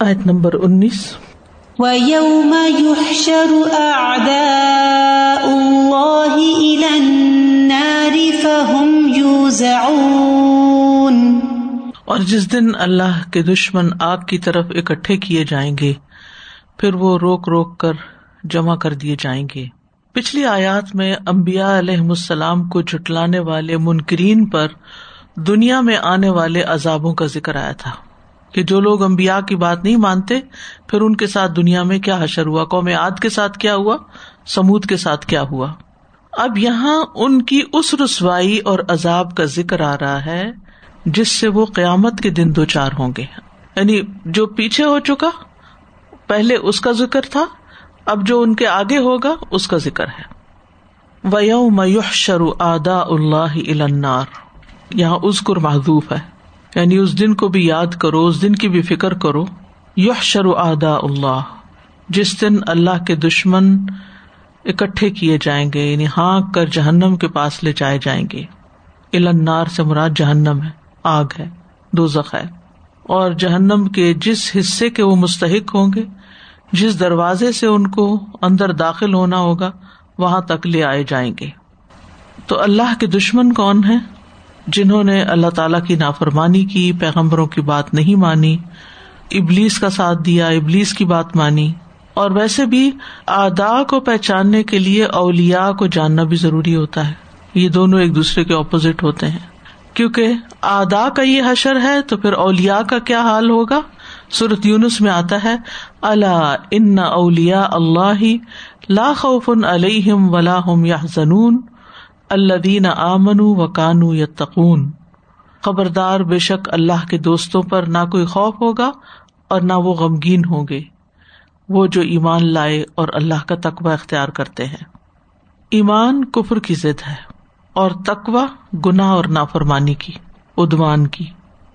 آیت نمبر انیس۔ وَيَوْمَ يُحْشَرُ أَعْدَاءُ اللَّهِ إِلَى النَّارِ فَهُمْ يُوزَعُونَ۔ اور جس دن اللہ کے دشمن آگ کی طرف اکٹھے کیے جائیں گے پھر وہ روک روک کر جمع کر دیے جائیں گے۔ پچھلی آیات میں امبیا علیہ السلام کو جٹلانے والے منکرین پر دنیا میں آنے والے عذابوں کا ذکر آیا تھا۔ کہ جو لوگ امبیا کی بات نہیں مانتے، پھر ان کے ساتھ دنیا میں کیا حشر ہوا؟ قوم عاد کے ساتھ کیا ہوا؟ سمود کے ساتھ کیا ہوا؟ اب یہاں ان کی اس رسوائی اور عذاب کا ذکر آ رہا ہے، جس سے وہ قیامت کے دن دو چار ہوں گے۔ یعنی جو پیچھے ہو چکا، پہلے اس کا ذکر تھا، اب جو ان کے آگے ہوگا، اس کا ذکر ہے۔ ویو شرو آدا اللہ النار۔ یہاں ازکر محدوف ہے۔ یعنی اس دن کو بھی یاد کرو، اس دن کی بھی فکر کرو۔ یح شرو آدا اللہ، جس دن اللہ کے دشمن اکٹھے کیے جائیں گے یعنی ہانک کر جہنم کے پاس لے جائے جائیں گے۔ النار سے مراد جہنم ہے، آگ ہے دو ہے۔ اور جہنم کے جس حصے کے وہ مستحق ہوں گے، جس دروازے سے ان کو اندر داخل ہونا ہوگا، وہاں تک لے آئے جائیں گے۔ تو اللہ کے دشمن کون ہے جنہوں نے اللہ تعالی کی نافرمانی کی، پیغمبروں کی بات نہیں مانی، ابلیس کا ساتھ دیا، ابلیس کی بات مانی۔ اور ویسے بھی آدا کو پہچاننے کے لیے اولیا کو جاننا بھی ضروری ہوتا ہے۔ یہ دونوں ایک دوسرے کے اپوزٹ ہوتے ہیں۔ کیونکہ آدا کا یہ حشر ہے تو پھر اولیا کا کیا حال ہوگا؟ سورت یونس میں آتا ہے اللہ ان اولیا اللہ لا خوف علیہم ولا ہم یا زنون اللہ دین آمن و کانو یا تقون خبردار بے شک اللہ کے دوستوں پر نہ کوئی خوف ہوگا اور نہ وہ غمگین ہوں گے۔ وہ جو ایمان لائے اور اللہ کا تقوا اختیار کرتے ہیں۔ ایمان کفر کی ضد ہے اور تقوا گناہ اور نافرمانی کی ادوان کی۔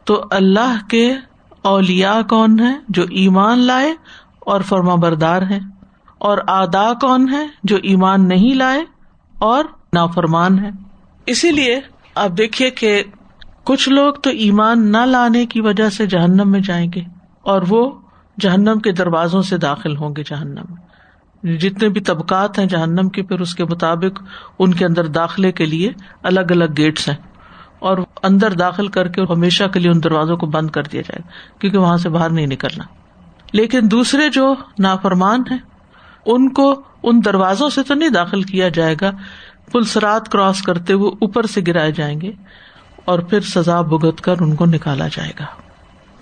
تو اللہ کے اولیا کون ہے جو ایمان لائے اور فرما بردار ہے اور آدا کون ہے جو ایمان نہیں لائے اور نافرمان ہے۔ اسی لیے آپ دیکھیے کہ کچھ لوگ تو ایمان نہ لانے کی وجہ سے جہنم میں جائیں گے اور وہ جہنم کے دروازوں سے داخل ہوں گے جہنم۔ میں جتنے بھی طبقات ہیں جہنم کے، پھر اس کے مطابق ان کے اندر داخلے کے لیے الگ الگ گیٹس ہیں۔ اور اندر داخل کر کے ہمیشہ کے لیے ان دروازوں کو بند کر دیا جائے گا، کیونکہ وہاں سے باہر نہیں نکلنا۔ لیکن دوسرے جو نافرمان ہیں، ان کو ان دروازوں سے تو نہیں داخل کیا جائے گا پلسرات کراس کرتے ہوئے اوپر سے گرائے جائیں گے اور پھر سزا بگت کر ان کو نکالا جائے گا۔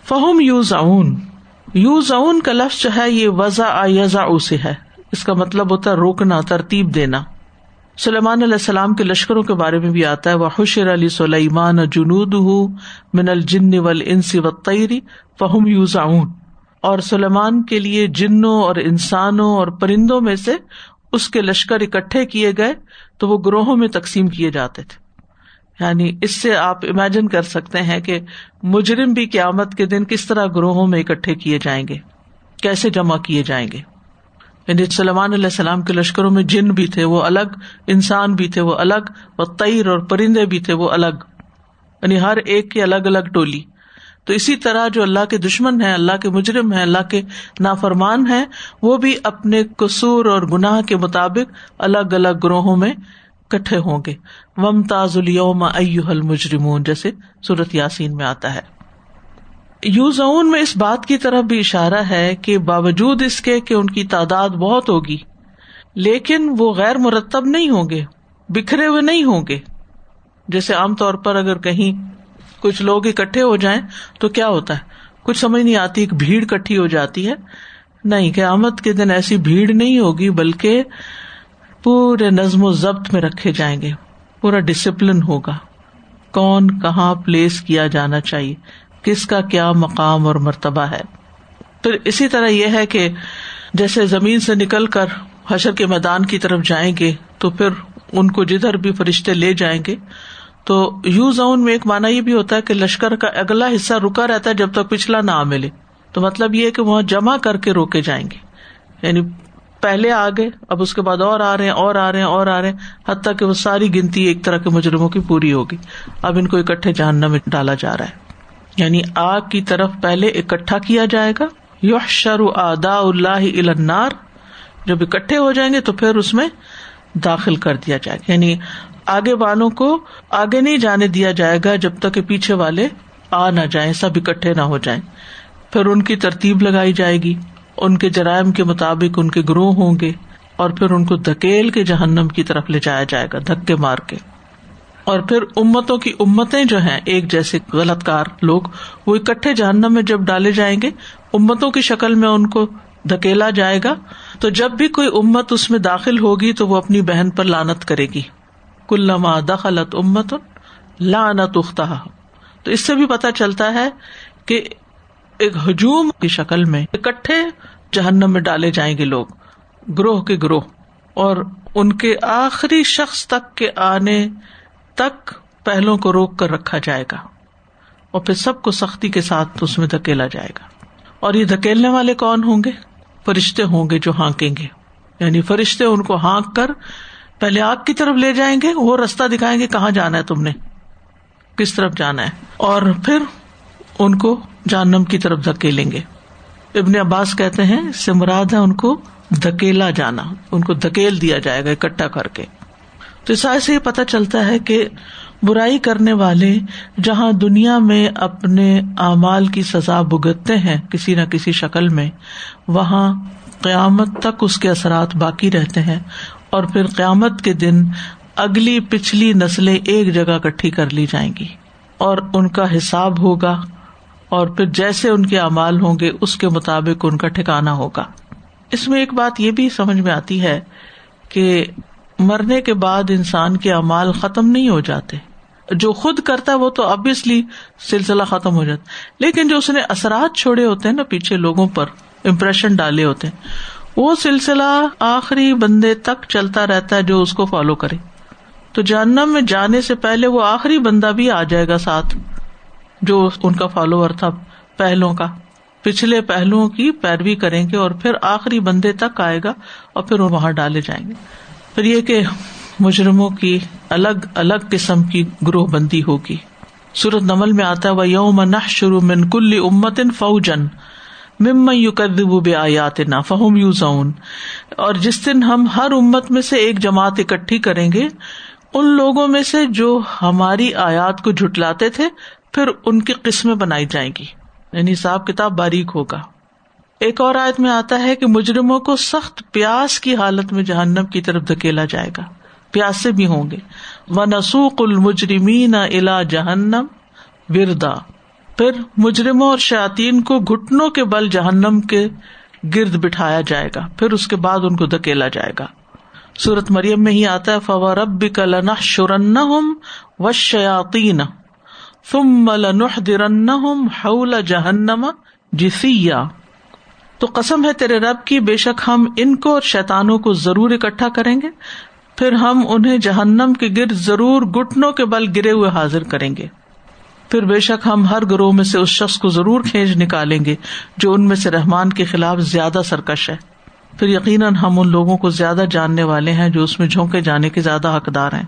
فہم یوز اون یوز اون کا لفظ جو ہے یہ وزا یزا سے ہے۔ اس کا مطلب ہوتا ہے روکنا، ترتیب دینا۔ سلیمان علیہ السلام کے لشکروں کے بارے میں بھی آتا ہے وہ حشر علی سلیمان جنود من الجن ول انسی و تیری فہم یوز اون اور سلیمان کے لیے جنوں اور انسانوں اور پرندوں میں سے اس کے لشکر اکٹھے کیے گئے تو وہ گروہوں میں تقسیم کیے جاتے تھے۔ یعنی اس سے آپ امیجن کر سکتے ہیں کہ مجرم بھی قیامت کے دن کس طرح گروہوں میں اکٹھے کیے جائیں گے، کیسے جمع کیے جائیں گے۔ یعنی سلمان علیہ السلام کے لشکروں میں جن بھی تھے وہ الگ، انسان بھی تھے وہ الگ وہ تیر اور پرندے بھی تھے وہ الگ۔ یعنی ہر ایک کی الگ الگ ٹولی۔ تو اسی طرح جو اللہ کے دشمن ہے اللہ کے مجرم ہے اللہ کے نافرمان ہے وہ بھی اپنے قصور اور گناہ کے مطابق الگ الگ گروہوں میں کٹھے ہوں گے۔ وم تاز الوم المجرمون، جیسے صورت یاسین میں آتا ہے۔ یو زون میں اس بات کی طرف بھی اشارہ ہے کہ باوجود اس کے کہ ان کی تعداد بہت ہوگی، لیکن وہ غیر مرتب نہیں ہوں گے، بکھرے ہوئے نہیں ہوں گے۔ جیسے عام طور پر اگر کہیں کچھ لوگ اکٹھے ہو جائیں تو کیا ہوتا ہے؟ کچھ سمجھ نہیں آتی ایک بھیڑ کٹھی ہو جاتی ہے۔ نہیں، قیامت کے دن ایسی بھیڑ نہیں ہوگی، بلکہ پورے نظم و ضبط میں رکھے جائیں گے۔ پورا ڈسپلن ہوگا۔ کون کہاں پلیس کیا جانا چاہیے؟ کس کا کیا مقام اور مرتبہ ہے؟ پھر اسی طرح یہ ہے کہ جیسے زمین سے نکل کر حشر کے میدان کی طرف جائیں گے، تو پھر ان کو جدھر بھی فرشتے لے جائیں گے تو یو زون میں ایک مانا یہ بھی ہوتا ہے کہ لشکر کا اگلا حصہ رکا رہتا ہے جب تک پچھلا نہ ملے۔ تو مطلب یہ کہ وہاں جمع کر کے روکے جائیں گے۔ یعنی پہلے آگے اب اس کے بعد اور آ رہے ہیں، اور آ رہے ہیں، اور آ رہے ہیں، حتیٰ کہ وہ ساری گنتی ایک طرح کے مجرموں کی پوری ہوگی۔ اب ان کو اکٹھے جاننا میں ڈالا جا رہا ہے۔ یعنی آگ کی طرف پہلے اکٹھا کیا جائے گا۔ یو شر ادا اللہ النار۔ جب اکٹھے ہو جائیں گے تو پھر اس میں داخل کر دیا جائے گا۔ یعنی آگے والوں کو آگے نہیں جانے دیا جائے گا جب تک کہ پیچھے والے آ نہ جائیں، سب اکٹھے نہ ہو جائیں۔ پھر ان کی ترتیب لگائی جائے گی۔ ان کے جرائم کے مطابق ان کے گروہ ہوں گے اور پھر ان کو دھکیل کے جہنم کی طرف لے جایا جائے گا، دھکے مار کے۔ اور پھر امتوں کی امتیں جو ہیں، ایک جیسے غلط کار لوگ، وہ اکٹھے جہنم میں جب ڈالے جائیں گے، امتوں کی شکل میں ان کو دھکیلا جائے گا۔ تو جب بھی کوئی امت اس میں داخل ہوگی تو وہ اپنی بہن پر لانت کرے گی۔ کل دخلت امت لانت اختہ تو اس سے بھی پتا چلتا ہے کہ ایک ہجوم کی شکل میں اکٹھے جہنم میں ڈالے جائیں گے لوگ، گروہ کے گروہ۔ اور ان کے آخری شخص تک کے آنے تک پہلوں کو روک کر رکھا جائے گا۔ اور پھر سب کو سختی کے ساتھ اس میں دھکیلا جائے گا۔ اور یہ دھکیلنے والے کون ہوں گے؟ فرشتے ہوں گے جو ہانکیں گے۔ یعنی فرشتے ان کو ہانک کر پہلے آگ کی طرف لے جائیں گے، وہ رستہ دکھائیں گے کہاں جانا ہے تم نے، کس طرف جانا ہے۔ اور پھر ان کو جانم کی طرف دھکیلیں گے۔ ابن عباس کہتے ہیں، اس سے مراد ہے ان کو دھکیلا جانا، ان کو دھکیل دیا جائے گا اکٹھا کر کے۔ تو اس سے یہ پتا چلتا ہے کہ برائی کرنے والے جہاں دنیا میں اپنے اعمال کی سزا بگتتے ہیں، کسی نہ کسی شکل میں، وہاں قیامت تک اس کے اثرات باقی رہتے ہیں۔ اور پھر قیامت کے دن اگلی پچھلی نسلیں ایک جگہ کٹھی کر لی جائیں گی اور ان کا حساب ہوگا اور پھر جیسے ان کے اعمال ہوں گے، اس کے مطابق ان کا ٹھکانا ہوگا۔ اس میں ایک بات یہ بھی سمجھ میں آتی ہے کہ مرنے کے بعد انسان کے امال ختم نہیں ہو جاتے۔ جو خود کرتا ہے، وہ تو ابویسلی سلسلہ ختم ہو جاتا لیکن جو اس نے اثرات چھوڑے ہوتے ہیں نا، پیچھے لوگوں پر امپریشن ڈالے ہوتے ہیں وہ سلسلہ آخری بندے تک چلتا رہتا ہے جو اس کو فالو کرے۔ تو جہنم میں جانے سے پہلے وہ آخری بندہ بھی آ جائے گا ساتھ جو ان کا فالوور تھا پہلو کا۔ پچھلے پہلوؤں کی پیروی کریں گے اور پھر آخری بندے تک آئے گا اور پھر وہ وہاں ڈالے جائیں گے۔ پھر یہ کہ مجرموں کی الگ الگ قسم کی گروہ بندی ہوگی۔ سورت نمل میں آتا وہ یوم نہ شروع من کل امت فوجن مم یو کردب آیات نا فہم یو زون اور جس دن ہم ہر امت میں سے ایک جماعت اکٹھی کریں گے، ان لوگوں میں سے جو ہماری آیات کو جھٹلاتے تھے، پھر ان کی قسمیں بنائی جائیں گی۔ یعنی صاحب کتاب باریک ہوگا۔ ایک اور آیت میں آتا ہے کہ مجرموں کو سخت پیاس کی حالت میں جہنم کی طرف دھکیلا جائے گا۔ پیاس سے بھی ہوں گے۔ و نسوق المجرمین الا جہنم وردا۔ پھر مجرموں اور شاطین کو گٹنوں کے بل جہنم کے گرد بٹھایا جائے گا، پھر اس کے بعد ان کو دھکیلا جائے گا۔ سورت مریم میں ہی آتا ہے فور رب کا شرن و شیاتین ثم لنحضرنهم حول جہنم جسیا تو قسم ہے تیرے رب کی، بے شک ہم ان کو اور شیتانوں کو ضرور اکٹھا کریں گے، پھر ہم انہیں جہنم کے گرد ضرور گٹنوں کے بل گرے ہوئے حاضر کریں گے۔ پھر بے شک ہم ہر گروہ میں سے اس شخص کو ضرور کھینچ نکالیں گے جو ان میں سے رحمان کے خلاف زیادہ سرکش ہے۔ پھر یقیناً ہم ان لوگوں کو زیادہ جاننے والے ہیں جو اس میں جھونکے جانے کے زیادہ حقدار ہیں۔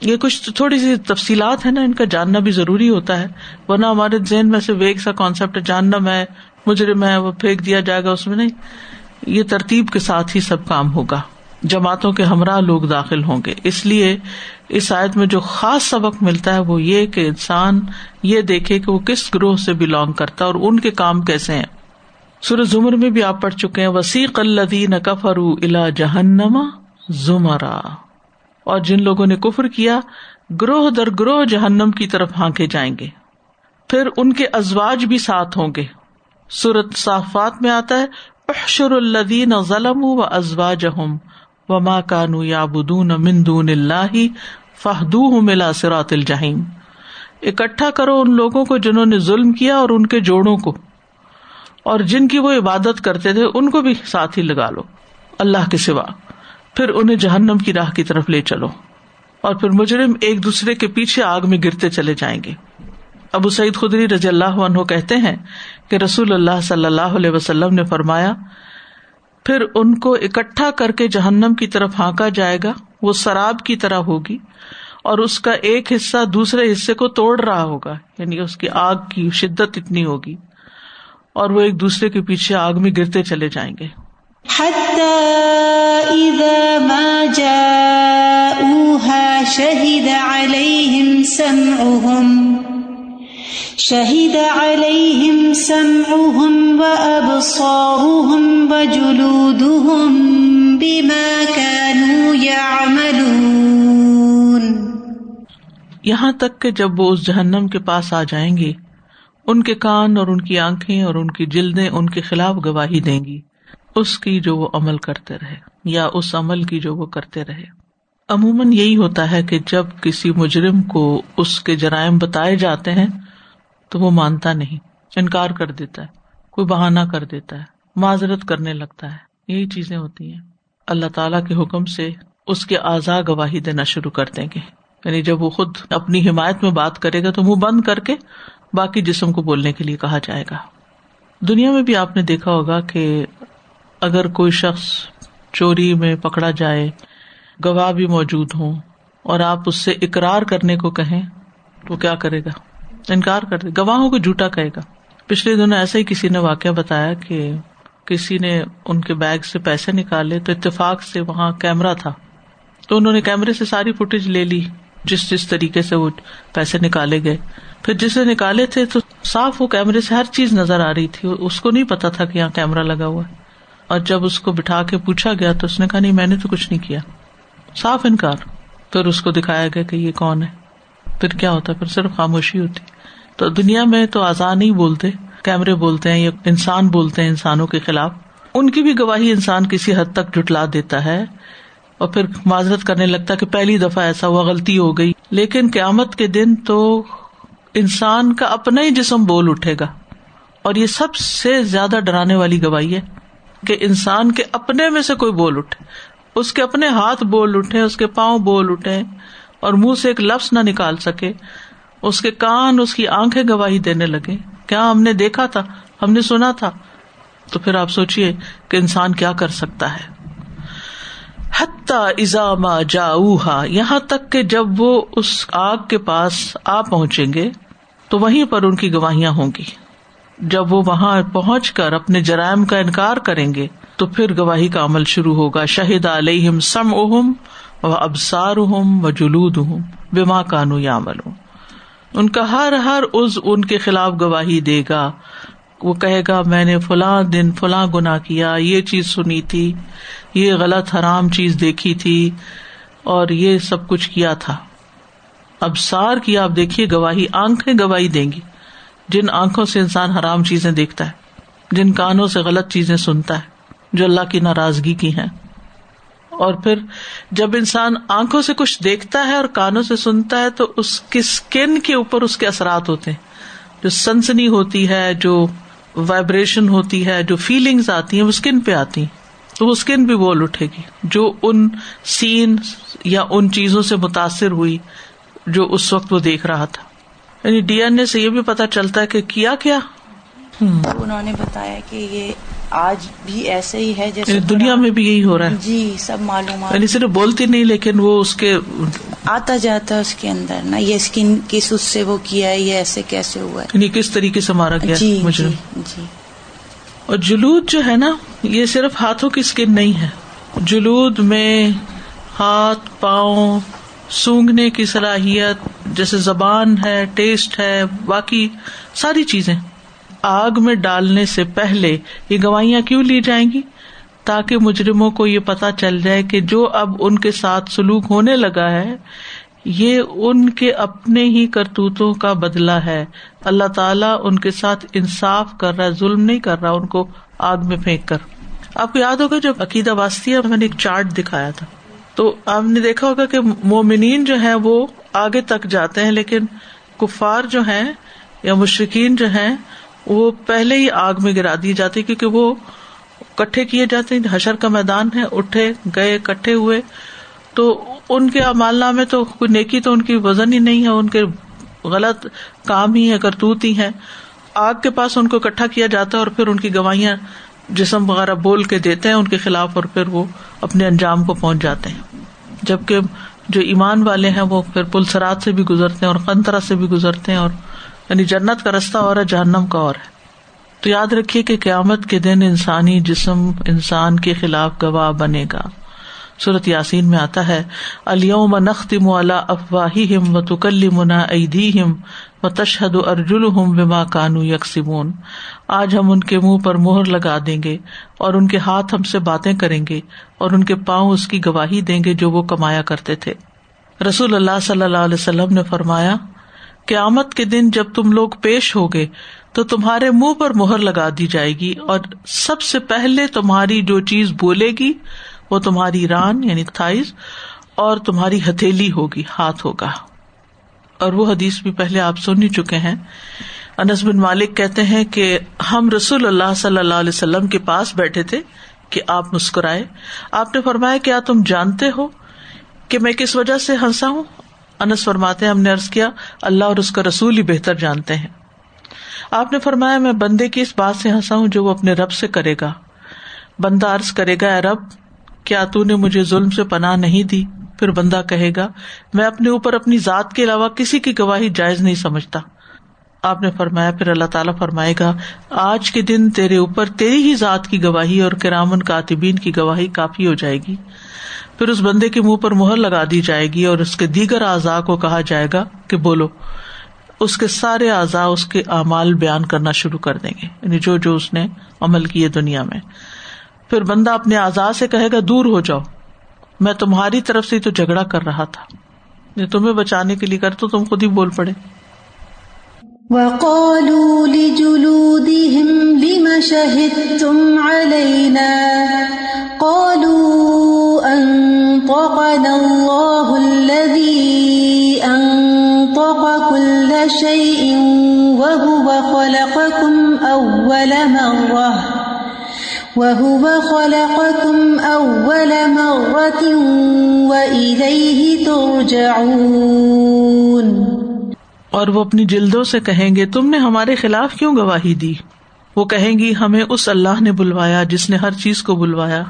یہ کچھ تھوڑی سی تفصیلات ہے نا، ان کا جاننا بھی ضروری ہوتا ہے۔ ورنہ ہمارے ذہن میں سے ویگ سا کانسیپٹ جاننا میں، مجرم ہے، وہ پھینک دیا جائے گا، اس میں نہیں۔ یہ ترتیب کے ساتھ ہی سب کام ہوگا۔ جماعتوں کے ہمراہ لوگ داخل ہوں گے۔ اس لیے اس آیت میں جو خاص سبق ملتا ہے وہ یہ کہ انسان یہ دیکھے کہ وہ کس گروہ سے بلونگ کرتا ہے اور ان کے کام کیسے ہیں۔ سورج زمر میں بھی آپ پڑھ چکے ہیں وسیق الدین کفر الا جہنما زمرا۔ اور جن لوگوں نے کفر کیا، گروہ در گروہ جہنم کی طرف ہانکے جائیں گے۔ پھر ان کے ازواج بھی ساتھ ہوں گے۔ سورت صافات میں آتا ہے، احشر الدین ظلم و ازواج و ماں کانو یا بدون مندون اللہ فہدو ملا سرات الجہیم اکٹھا کرو ان لوگوں کو جنہوں نے ظلم کیا اور ان کے جوڑوں کو۔ اور جن کی وہ عبادت کرتے تھے ان کو بھی ساتھ ہی لگا لو۔ اللہ کے سوا۔ پھر انہیں جہنم کی راہ کی طرف لے چلو۔ اور پھر مجرم ایک دوسرے کے پیچھے آگ میں گرتے چلے جائیں گے۔ ابو سعید خدری رضی اللہ عنہ کہتے ہیں کہ رسول اللہ صلی اللہ علیہ وسلم نے فرمایا پھر ان کو اکٹھا کر کے جہنم کی طرف ہانکا جائے گا، وہ شراب کی طرح ہوگی اور اس کا ایک حصہ دوسرے حصے کو توڑ رہا ہوگا یعنی اس کی آگ کی شدت اتنی ہوگی اور وہ ایک دوسرے کے پیچھے آگ میں گرتے چلے جائیں گے۔ شہید سمعهم شہید علیہم سمعهم وابصارهم وجلودهم بما كانوا يعملون. یہاں تک کہ جب وہ اس جہنم کے پاس آ جائیں گے، ان کے کان اور ان کی آنکھیں اور ان کی جلدیں ان کے خلاف گواہی دیں گی، اس کی جو وہ عمل کرتے رہے، یا اس عمل کی جو وہ کرتے رہے۔ عموماً یہی ہوتا ہے کہ جب کسی مجرم کو اس کے جرائم بتائے جاتے ہیں تو وہ مانتا نہیں، انکار کر دیتا ہے، کوئی بہانا کر دیتا ہے، معذرت کرنے لگتا ہے۔ یہی چیزیں ہوتی ہیں۔ اللہ تعالی کے حکم سے اس کے آزا گواہی دینا شروع کر دیں گے۔ یعنی جب وہ خود اپنی حمایت میں بات کرے گا تو منہ بند کر کے باقی جسم کو بولنے کے لیے کہا جائے گا۔ دنیا میں بھی آپ نے دیکھا ہوگا کہ اگر کوئی شخص چوری میں پکڑا جائے، گواہ بھی موجود ہوں اور آپ اس سے اقرار کرنے کو کہیں، تو کیا کرے گا؟ انکار کر دے، گواہوں کو جھوٹا کہے گا۔ پچھلے دنوں ایسا ہی کسی نے واقعہ بتایا کہ کسی نے ان کے بیگ سے پیسے نکالے تو اتفاق سے وہاں کیمرا تھا۔ تو انہوں نے کیمرے سے ساری فوٹیج لے لی، جس جس طریقے سے وہ پیسے نکالے گئے۔ پھر جسے نکالے تھے تو صاف وہ کیمرے سے ہر چیز نظر آ رہی تھی، اس کو نہیں پتا تھا کہ یہاں کیمرا لگا ہوا ہے۔ اور جب اس کو بٹھا کے پوچھا گیا تو اس نے کہا، نہیں، میں نے تو کچھ نہیں کیا۔ صاف انکار۔ پھر اس کو دکھایا گیا کہ یہ کون ہے۔ پھر کیا ہوتا پھر صرف خاموشی ہوتی۔ تو دنیا میں تو آزاد نہیں بولتے، کیمرے بولتے ہیں یا انسان بولتے ہیں انسانوں کے خلاف۔ ان کی بھی گواہی انسان کسی حد تک جٹلا دیتا ہے اور پھر معذرت کرنے لگتا کہ پہلی دفعہ ایسا ہوا، غلطی ہو گئی۔ لیکن قیامت کے دن تو انسان کا اپنا ہی جسم بول اٹھے گا۔ اور یہ سب سے زیادہ ڈرانے والی گواہی ہے کہ انسان کے اپنے میں سے کوئی بول اٹھے۔ اس کے اپنے ہاتھ بول اٹھے، اس کے پاؤں بول اٹھے اور منہ سے ایک لفظ نہ نکال سکے۔ اس کے کان اس کی آنکھیں گواہی دینے لگے۔ کیا ہم نے دیکھا تھا؟ ہم نے سنا تھا۔ تو پھر آپ سوچیے کہ انسان کیا کر سکتا ہے۔ ازام جا یہاں تک کہ جب وہ اس آگ کے پاس آ پہنچیں گے، تو وہیں پر ان کی گواہیاں ہوں گی۔ جب وہ وہاں پہنچ کر اپنے جرائم کا انکار کریں گے، تو پھر گواہی کا عمل شروع ہوگا۔ شہید علیہم سم اہم و ابسار ہوں و جلود ہوں بیما کانو یا عمل ہوں ان کا ہر ہر عز ان کے خلاف گواہی دے گا۔ وہ کہے گا، میں نے فلاں دن فلاں گنا کیا، یہ چیز سنی تھی، یہ غلط حرام چیز دیکھی تھی اور یہ سب کچھ کیا تھا۔ اب سار کی آپ دیکھیے، گواہی آنکھیں گواہی دیں گی۔ جن آنکھوں سے انسان حرام چیزیں دیکھتا ہے، جن کانوں سے غلط چیزیں سنتا ہے، جو اللہ کی ناراضگی کی ہے اور پھر جب انسان آنکھوں سے کچھ دیکھتا ہے اور کانوں سے سنتا ہے تو اس کی اسکن کے اوپر اس کے اثرات ہوتے ہیں۔ جو سنسنی ہوتی ہے، جو وائبریشن ہوتی ہے، جو فیلنگس آتی ہیں، وہ اسکن پہ آتی ہیں۔ تو وہ اسکن بھی بول اٹھے گی۔ جو ان سین یا ان چیزوں سے متاثر ہوئی، جو اس وقت وہ دیکھ رہا تھا۔ یعنی ڈی این اے سے یہ بھی پتا چلتا ہے کہ کیا کیا۔ انہوں نے بتایا کہ یہ آج بھی ایسے ہی ہے جیسے دنیا میں بھی یہی ہو رہا ہے۔ جی سب معلومات۔ یعنی صرف بولتی نہیں لیکن وہ اس کے آتا جاتا ہے اس کے اندر نا یہ اسکن کس اس سے وہ کیا ہے یہ ایسے کیسے ہوا ہے۔ یعنی کس طریقے سے مارا گیا جی مجھے۔ جی جی۔ اور جلود جو ہے نا یہ صرف ہاتھوں کی اسکن نہیں ہے۔ جلود میں ہاتھ پاؤں سونگنے کی صلاحیت جیسے زبان ہے ٹیسٹ ہے باقی ساری چیزیں۔ آگ میں ڈالنے سے پہلے یہ گواہیاں کیوں لی جائیں گی؟ تاکہ مجرموں کو یہ پتا چل جائے کہ جو اب ان کے ساتھ سلوک ہونے لگا ہے، یہ ان کے اپنے ہی کرتوتوں کا بدلا ہے۔ اللہ تعالیٰ ان کے ساتھ انصاف کر رہا ہے، ظلم نہیں کر رہا، ان کو آگ میں پھینک کر۔ آپ کو یاد ہوگا جب عقیدہ واسطی میں نے ایک چارٹ دکھایا تھا۔ تو آپ نے دیکھا ہوگا کہ مومنین جو ہے وہ آگے تک جاتے ہیں، لیکن کفار جو ہیں یا مشرقین جو ہیں وہ پہلے ہی آگ میں گرا دی جاتی کیونکہ وہ کٹھے کیے جاتے ہیں، حشر کا میدان ہے، اٹھے، گئے کٹھے ہوئے۔ تو ان کے امالنا میں تو کوئی نیکی تو ان کی وزن ہی نہیں ہے، ان کے غلط کام ہی ہے کرتوت ہی ہے آگ کے پاس ان کو اکٹھا کیا جاتا ہے اور پھر ان کی گواہیاں جسم وغیرہ بول کے دیتے ہیں ان کے خلاف اور پھر وہ اپنے انجام کو پہنچ جاتے ہیں۔ جبکہ جو ایمان والے ہیں وہ پھر پلسرات سے بھی گزرتے ہیں اور قنطرا سے بھی گزرتے ہیں اور یعنی جنت کا رستہ اور ہے، جہنم کا اور ہے۔ تو یاد رکھیے کہ قیامت کے دن انسانی جسم انسان کے خلاف گواہ بنے گا۔ صورت یاسین میں آتا ہے الوم نختم اللہ افواہی ہم و تکلی منا ہم و تشہد ارجل ہم بما کانو یکسمون آج ہم ان کے منہ پر مہر لگا دیں گے اور ان کے ہاتھ ہم سے باتیں کریں گے اور ان کے پاؤں اس کی گواہی دیں گے جو وہ کمایا کرتے تھے۔ رسول اللہ صلی اللہ علیہ وسلم نے فرمایا قیامت کے دن جب تم لوگ پیش ہوگے تو تمہارے منہ پر مہر لگا دی جائے گی اور سب سے پہلے تمہاری جو چیز بولے گی وہ تمہاری ران یعنی تھائز اور تمہاری ہتھیلی ہوگی، ہاتھ ہوگا۔ اور وہ حدیث بھی پہلے آپ سن ہی چکے ہیں۔ انس بن مالک کہتے ہیں کہ ہم رسول اللہ صلی اللہ علیہ وسلم کے پاس بیٹھے تھے کہ آپ مسکرائے۔ آپ نے فرمایا، کیا تم جانتے ہو کہ میں کس وجہ سے ہنسا ہوں؟ انس فرماتے ہم نے ارض کیا، اللہ اور اس کا رسول ہی بہتر جانتے ہیں۔ آپ نے فرمایا، میں بندے کی اس بات سے ہنسا ہوں جو وہ اپنے رب سے کرے گا۔ بندہ عرض کرے گا، اے رب، کیا تو نے مجھے ظلم سے پناہ نہیں دی؟ پھر بندہ کہے گا، میں اپنے اوپر اپنی ذات کے علاوہ کسی کی گواہی جائز نہیں سمجھتا۔ آپ نے فرمایا، پھر اللہ تعالیٰ فرمائے گا، آج کے دن تیرے اوپر تیری ہی ذات کی گواہی اور کرامن کاتبین کی گواہی کافی ہو جائے گی۔ پھر اس بندے کے منہ پر مہر لگا دی جائے گی اور اس کے دیگر اعضاء کو کہا جائے گا کہ بولو، اس کے سارے اعضاء اس کے اعمال بیان کرنا شروع کر دیں گے۔ یعنی جو جو اس نے عمل کیے دنیا میں۔ پھر بندہ اپنے آزاد سے کہے گا، دور ہو جاؤ۔ میں تمہاری طرف سے تو جھگڑا کر رہا تھا۔ یہ تمہیں بچانے کے لیے کر تو تم خود ہی بول پڑے۔ وقالوا لجلودهم لم شهدتم أول مرة وهو خلقكم أول مرة وإليه ترجعون اور وہ اپنی جلدوں سے کہیں گے، تم نے ہمارے خلاف کیوں گواہی دی؟ وہ کہیں گی، ہمیں اس اللہ نے بلوایا جس نے ہر چیز کو بلوایا،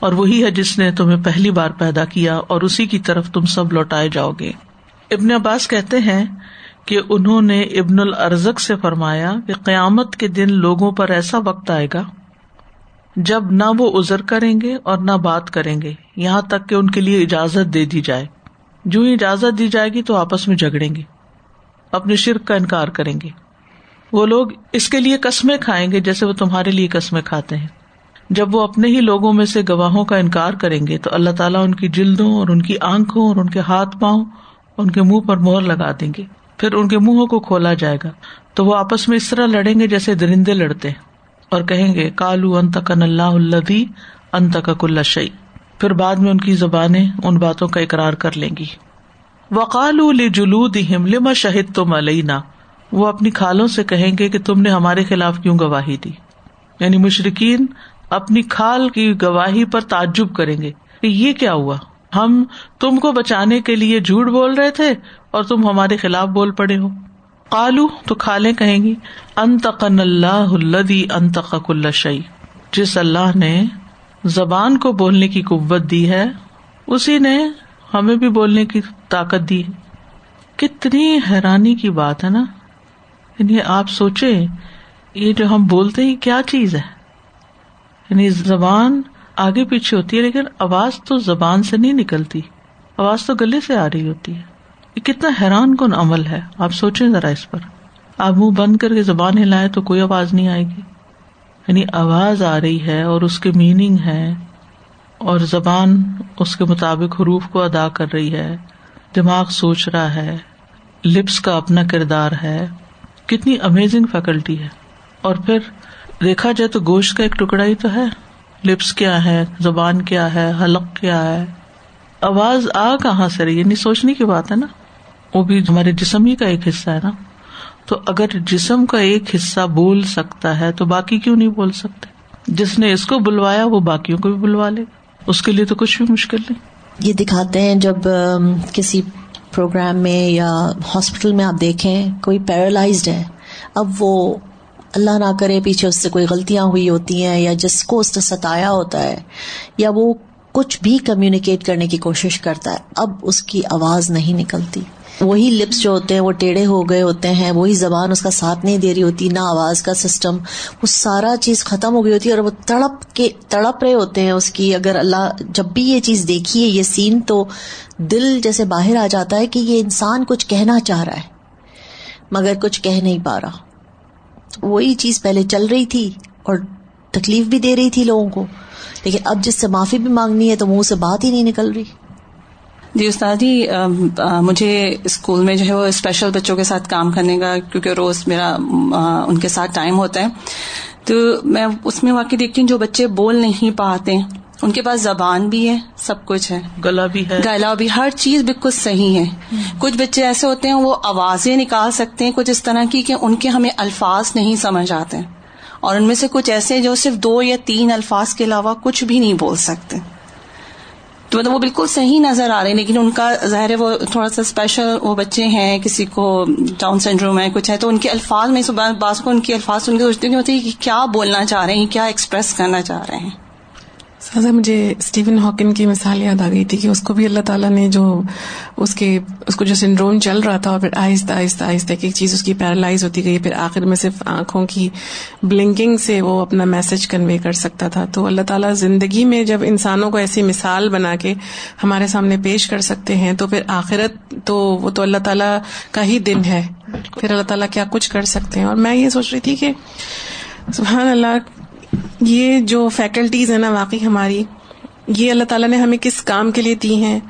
اور وہی ہے جس نے تمہیں پہلی بار پیدا کیا، اور اسی کی طرف تم سب لوٹائے جاؤ گے۔ ابن عباس کہتے ہیں کہ انہوں نے ابن الرزک سے فرمایا کہ قیامت کے دن لوگوں پر ایسا وقت آئے گا جب نہ وہ ازر کریں گے اور نہ بات کریں گے، یہاں تک کہ ان کے لیے اجازت دے دی جائے۔ جو اجازت دی جائے گی تو آپس میں جھگڑیں گے، اپنے شرک کا انکار کریں گے۔ وہ لوگ اس کے لیے قسمیں کھائیں گے جیسے وہ تمہارے لیے قسمیں کھاتے ہیں۔ جب وہ اپنے ہی لوگوں میں سے گواہوں کا انکار کریں گے تو اللہ تعالیٰ ان کی جلدوں اور ان کی آنکھوں اور ان کے ہاتھ پاؤں ان کے منہ پر مہر لگا دیں گے۔ پھر ان کے منہوں کو کھولا جائے گا۔ تو وہ آپس میں اس طرح لڑیں گے جیسے درندے لڑتے ہیں اور کہیں گے کالو انت کن اللہ الدی انت شعی پھر بعد میں ان کی زبانیں ان باتوں کا اقرار کر لیں گی۔ وقال جلو دم لما شہید تم علینا۔ وہ اپنی کھالوں سے کہیں گے کہ تم نے ہمارے خلاف کیوں گواہی دی۔ یعنی مشرقین اپنی کھال کی گواہی پر تعجب کریں گے کہ یہ کیا ہوا؟ ہم تم کو بچانے کے لیے جھوٹ بول رہے تھے اور تم ہمارے خلاف بول پڑے ہو۔ کالو تو کھالے کہیں گی۔ انتقن اللہ الدی انتق کل شعی جس اللہ نے زبان کو بولنے کی قوت دی ہے، اسی نے ہمیں بھی بولنے کی طاقت دی ہے۔ کتنی حیرانی کی بات ہے نا۔ یعنی آپ سوچے یہ جو ہم بولتے ہیں کیا چیز ہے؟ یعنی زبان آگے پیچھے ہوتی ہے، لیکن آواز تو زبان سے نہیں نکلتی۔ آواز تو گلے سے آ رہی ہوتی ہے۔ یہ کتنا حیران کن عمل ہے۔ آپ سوچیں ذرا اس پر۔ آپ منہ بند کر کے زبان ہلائے تو کوئی آواز نہیں آئے گی۔ یعنی آواز آ رہی ہے اور اس کے میننگ ہے اور زبان اس کے مطابق حروف کو ادا کر رہی ہے۔ دماغ سوچ رہا ہے۔ لپس کا اپنا کردار ہے۔ کتنی امیزنگ فیکلٹی ہے۔ اور پھر دیکھا جائے تو گوشت کا ایک ٹکڑا ہی تو ہے۔ لپس کیا ہے، زبان کیا ہے، حلق کیا ہے۔ آواز آ کہاں سے رہی؟ یعنی سوچنے کی بات ہے نا۔ وہ بھی ہمارے جسم ہی کا ایک حصہ ہے نا۔ تو اگر جسم کا ایک حصہ بول سکتا ہے تو باقی کیوں نہیں بول سکتے؟ جس نے اس کو بلوایا وہ باقیوں کو بھی بلوا لے۔ اس کے لیے تو کچھ بھی مشکل نہیں۔ یہ دکھاتے ہیں جب کسی پروگرام میں یا ہاسپٹل میں آپ دیکھیں، کوئی پیرالائزڈ ہے۔ اب وہ اللہ نہ کرے، پیچھے اس سے کوئی غلطیاں ہوئی ہوتی ہیں یا جس کو اس نے ستایا ہوتا ہے، یا وہ کچھ بھی کمیونیکیٹ کرنے کی کوشش کرتا ہے، اب اس کی آواز نہیں نکلتی۔ وہی لپس جو ہوتے ہیں، وہ ٹیڑھے ہو گئے ہوتے ہیں، وہی زبان اس کا ساتھ نہیں دے رہی ہوتی، نہ آواز کا سسٹم وہ سارا چیز ختم ہو گئی ہوتی ہے اور وہ تڑپ کے تڑپ رہے ہوتے ہیں اس کی۔ اگر اللہ جب بھی یہ چیز دیکھیے، یہ سین تو دل جیسے باہر آ جاتا ہے کہ یہ انسان کچھ کہنا چاہ رہا ہے، مگر کچھ کہہ نہیں پا رہا۔ وہی چیز پہلے چل رہی تھی اور تکلیف بھی دے رہی تھی لوگوں کو۔ لیکن اب جس سے معافی بھی مانگنی ہے تو منہ سے بات ہی نہیں نکل رہی۔ جی استاد جی مجھے اسکول میں جو ہے وہ اسپیشل بچوں کے ساتھ کام کرنے کا، کیونکہ روز میرا ان کے ساتھ ٹائم ہوتا ہے۔ تو میں اس میں واقعی دیکھتی ہوں جو بچے بول نہیں پاتے ان کے پاس زبان بھی ہے سب کچھ ہے۔ گلا بھی ہے۔ گلا بھی ہر چیز بالکل صحیح ہے۔ کچھ بچے ایسے ہوتے ہیں وہ آوازیں نکال سکتے ہیں کچھ اس طرح کی کہ ان کے ہمیں الفاظ نہیں سمجھ آتے۔ اور ان میں سے کچھ ایسے جو صرف دو یا تین الفاظ کے علاوہ کچھ بھی نہیں بول سکتے۔ تو مطلب وہ بالکل صحیح نظر آ رہے ہیں لیکن ان کا ظاہر ہے وہ تھوڑا سا اسپیشل وہ بچے ہیں کسی کو ڈاؤن سینڈروم ہے کچھ ہے۔ تو ان کے الفاظ میں بعض کو ان کے الفاظ سن کے سوچتے نہیں ہوتے کہ کیا بولنا چاہ رہے ہیں کیا ایکسپریس کرنا چاہ رہے ہیں۔ سازا مجھے اسٹیون ہاکن کی مثال یاد آ گئی تھی کہ اس کو بھی اللہ تعالیٰ نے جو اس کے اس کو جو سنڈروم چل رہا تھا اور پھر آہستہ آہستہ آہستہ ایک چیز اس کی پیرالائز ہوتی گئی پھر آخر میں صرف آنکھوں کی بلنکنگ سے وہ اپنا میسج کنوے کر سکتا تھا۔ تو اللہ تعالیٰ زندگی میں جب انسانوں کو ایسی مثال بنا کے ہمارے سامنے پیش کر سکتے ہیں تو پھر آخرت تو وہ تو اللہ تعالیٰ کا ہی دن ہے۔ پھر اللہ تعالیٰ کیا کچھ کر سکتے ہیں؟ اور میں یہ سوچ رہی تھی کہ سبحان اللہ یہ جو فیکلٹیز ہیں نا واقعی ہماری، یہ اللہ تعالیٰ نے ہمیں کس کام کے لیے دی ہیں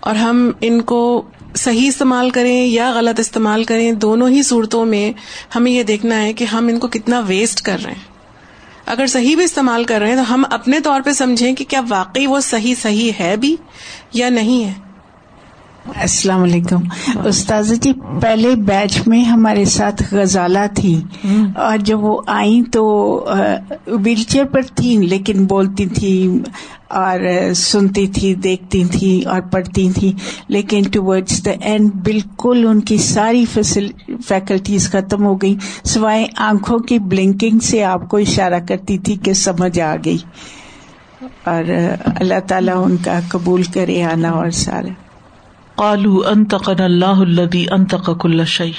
اور ہم ان کو صحیح استعمال کریں یا غلط استعمال کریں، دونوں ہی صورتوں میں ہمیں یہ دیکھنا ہے کہ ہم ان کو کتنا ویسٹ کر رہے ہیں۔ اگر صحیح بھی استعمال کر رہے ہیں تو ہم اپنے طور پہ سمجھیں کہ کیا واقعی وہ صحیح صحیح ہے بھی یا نہیں ہے۔ السلام علیکم۔ استاذ جی پہلے بیچ میں ہمارے ساتھ غزالہ تھی اور جب وہ آئیں تو ویل چیئر پر تھیں، لیکن بولتی تھی اور سنتی تھی دیکھتی تھی اور پڑھتی تھی لیکن ٹورڈز دا اینڈ بالکل ان کی ساری فیکلٹیز ختم ہو گئی سوائے آنکھوں کی بلنکنگ سے آپ کو اشارہ کرتی تھی کہ سمجھ آ گئی۔ اور اللہ تعالیٰ ان کا قبول کرے آنا اور سارا قالو انتقن اللہ الدی انتق کل شعی